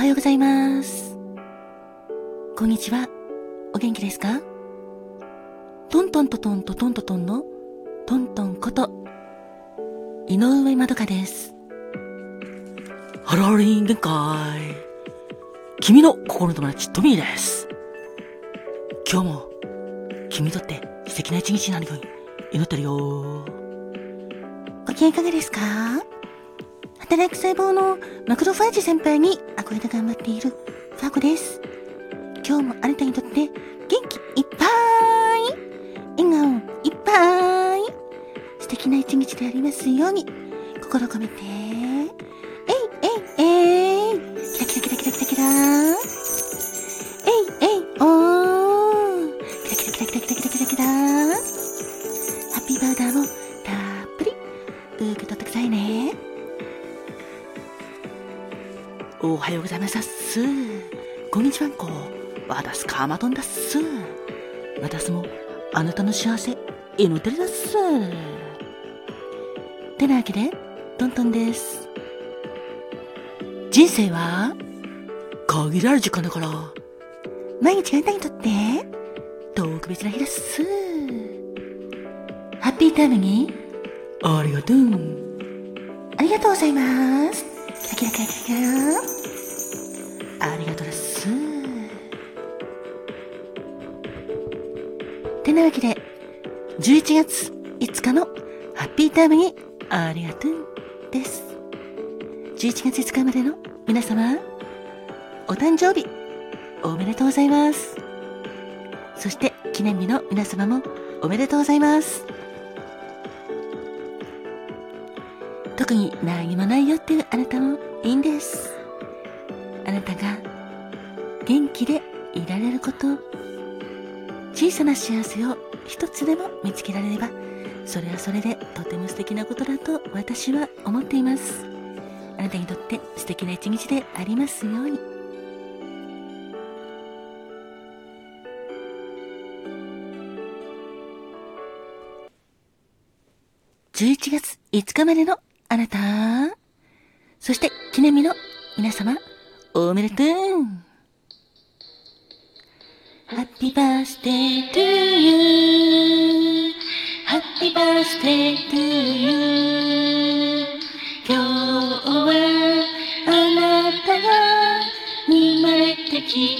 はようございます。こんにちは。お元気ですか？トントントトントトントトンのトントンこと、井上まどかです。ハローリン限界。君の心の友達、トミーです。今日も、君にとって素敵な一日になるように祈ってるよ。ご機嫌いかがですか？働く細胞のマクロファージ先輩に憧れて頑張っているファーコです。今日もあなたにとって元気いっぱい笑顔いっぱい素敵な一日でありますように心を込めてはようございます。っすこんにちはんこわだすかまとんだっす。私もあなたの幸せ祈ってるだっす。てなわけでトントンです。人生は限られる時間だから。毎日あなたにとって特別な日です。ハッピータイムに。ありがとう。ありがとうございます。キラキラキラキラありがとうです。てなわけで11月5日のハッピータイムにありがとうです。11月5日までの皆様お誕生日おめでとうございます。そして記念日の皆様もおめでとうございます。特に何もないよっていうあなたもいいんです。あなたが元気でいられること。小さな幸せを一つでも見つけられればそれはそれでとても素敵なことだと私は思っています。あなたにとって素敵な一日でありますように。11月5日までのあなた。そして記念日の皆様おめでとう Happy birthday to you Happy birthday to you 今日はあなたが生まれてきた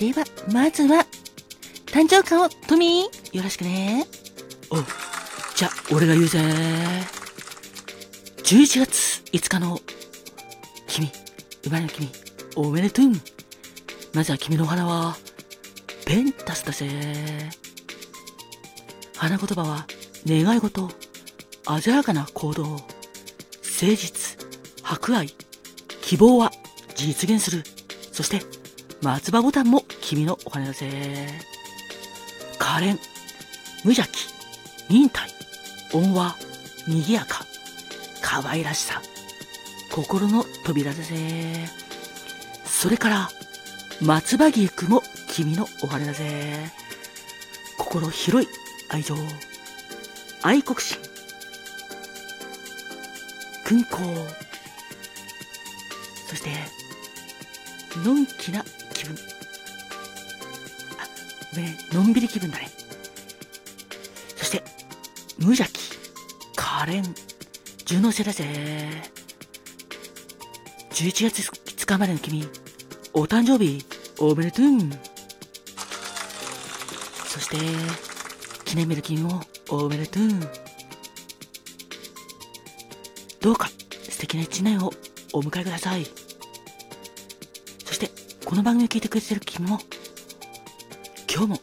では、まずは、誕生花をトミー、よろしくね。おじゃあ、俺が言うぜ。11月5日の、君、生まれの君、おめでとう。まずは君のお花は、ペンタスだぜ。花言葉は、願い事、鮮やかな行動、誠実、博愛、希望は実現する。そして、松葉ボタンも君のお金だぜ。可憐、無邪気、忍耐、恩和、賑やか、可愛らしさ、心の扉だぜ。それから、松葉菊も君のお金だぜ。心広い愛情、愛国心、勲功そしてのんきな気分。あごめん。のんびり気分だね。そして無邪気。可憐。順応性だぜ。11月5日までの君。お誕生日。おめでとう。そして記念日の君もおめでとう。どうか素敵な一年をお迎えください。この番組を聞いてくれてる君も、今日も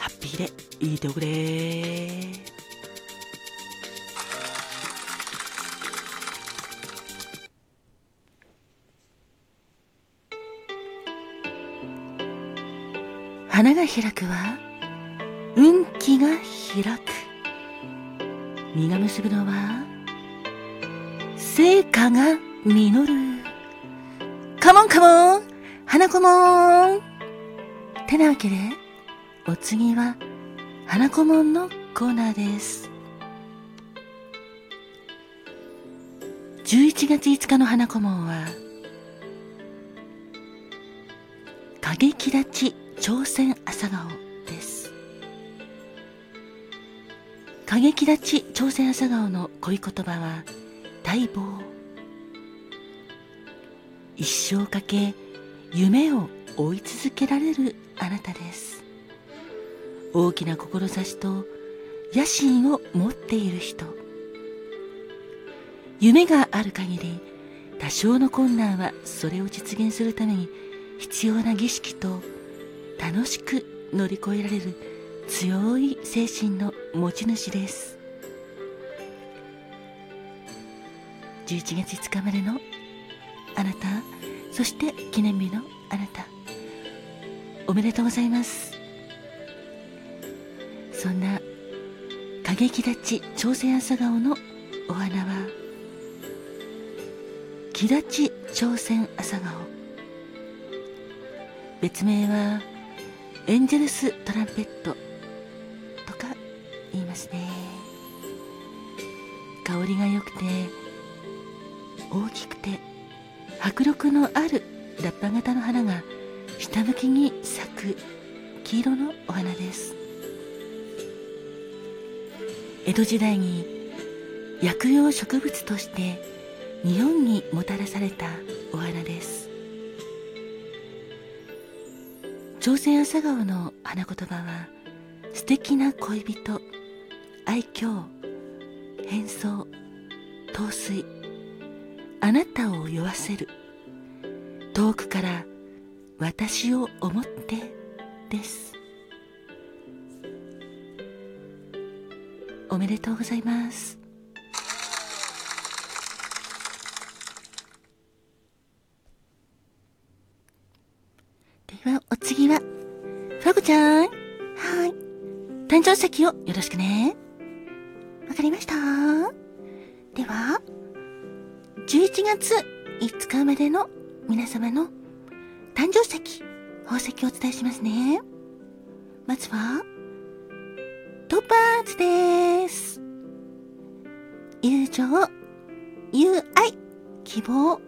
ハッピーでいいておくれ花が開くは運気が開く。実が結ぶのは成果が実る。カモンカモン花子もーん。てなわけでお次は花子もんのコーナーです。11月5日の花子門は過激立ち朝鮮朝顔です。過激立ち朝鮮朝顔の恋言葉は待望一生かけ夢を追い続けられるあなたです。大きな志と野心を持っている人。夢がある限り多少の困難はそれを実現するために必要な儀式と楽しく乗り越えられる強い精神の持ち主です。11月5日までのあなたそして記念日のあなた。おめでとうございます。そんな過激立ち朝鮮朝顔のお花は木立朝鮮朝顔。別名はエンジェルストランペット。とか言いますね。香りが良くて大きくて迫力のあるラッパ型の花が下向きに咲く黄色のお花です。江戸時代に薬用植物として日本にもたらされたお花です。朝鮮朝顔の花言葉は素敵な恋人愛嬌変装陶酔。あなたを酔わせる遠くから私を思ってですおめでとうございますは、お次は、ファゴちゃん。はい。誕生石をよろしくね。わかりましたでは、11月5日までの皆様の誕生石、宝石をお伝えしますね。まずは、トパーズです。友情、友愛、希望、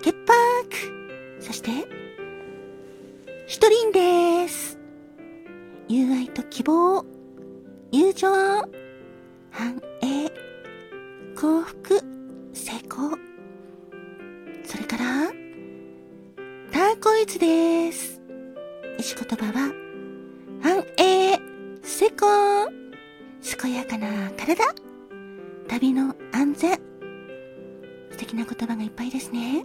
潔白、そして、一人です。友愛と希望、友情、繁栄、幸福、成功。イズです。石言葉は、繁栄、成功、健やかな体、旅の安全。素敵な言葉がいっぱいですね。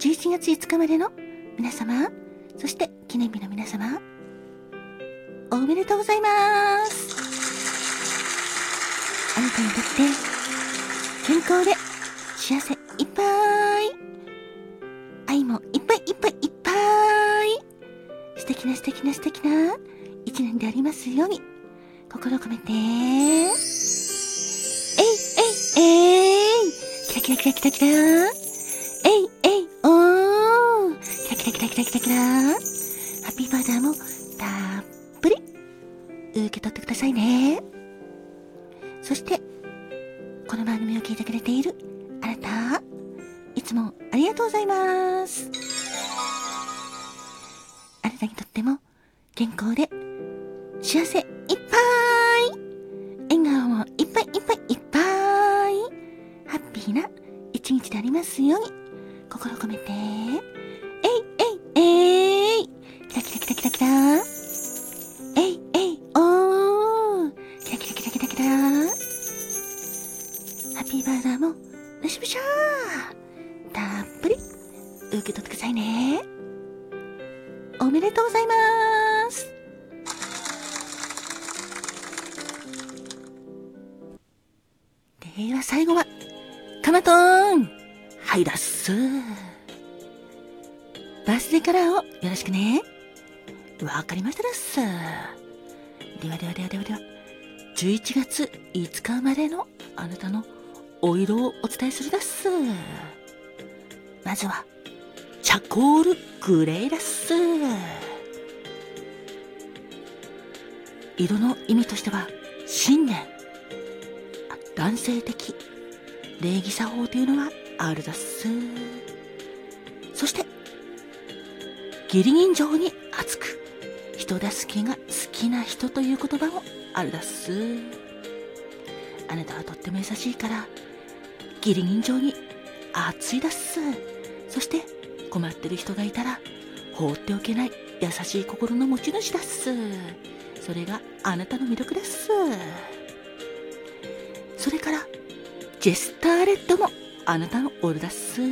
11月5日までの皆様、そして記念日の皆様、おめでとうございます。あなたにとって健康で幸せな一年でありますように。心を込めて。えいえいえいキラキラキラキラキラえいえいおーキラキラキラキラキラキラハッピーバーダーもたっぷり受け取ってくださいね。そして、この番組を聞いてくれているあなた、いつもありがとうございます。あなたにとっても健康で、幸せいっぱい。笑顔もいっぱいいっぱいいっぱい。ハッピーな一日でありますように、心込めて、えいえいえい。キラキラキラキラキラえいえいおー。キラキラキラキラキラ。ハッピーバーガーも、むしむしゃー。たっぷり、受け取ってくださいね。おめでとうございます。は最後は、カマトーンはいだっすバスデーカラーをよろしくね。わかりましたです。ではではではではでは、11月5日までのあなたのお色をお伝えするです。まずは、チャコールグレイです。色の意味としては、信念、男性的、礼儀作法というのはあるだっす。そして、義理人情に熱く、人助けが好きな人という言葉もあるだっす。あなたはとっても優しいから、義理人情に熱いだっす。そして、困ってる人がいたら、放っておけない優しい心の持ち主だっす。それがあなたの魅力です。それから、ジェスターレッドもあなたのオルダス。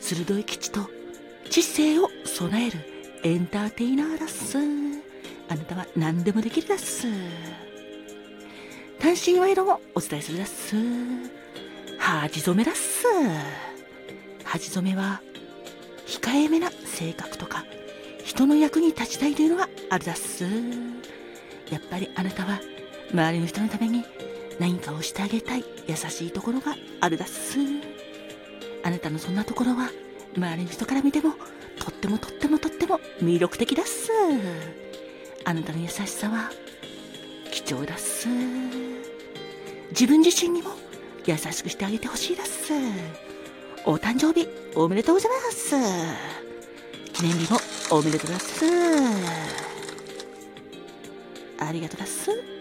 鋭い基地と知性を備えるエンターテイナーだっす。あなたは何でもできるだっす。単身賄賂もお伝えするだっす。恥染めだっす。恥染めは、控えめな性格とか、人の役に立ちたいというのがあるだっす。やっぱりあなたは、周りの人のために何かをしてあげたい。優しいところがあるだっす。あなたのそんなところは、周りの人から見てもとってもとってもとっても魅力的だっす。あなたの優しさは貴重だっす。自分自身にも優しくしてあげてほしいだっす。お誕生日おめでとうございます。記念日もおめでとうだっす。ありがとうだっす。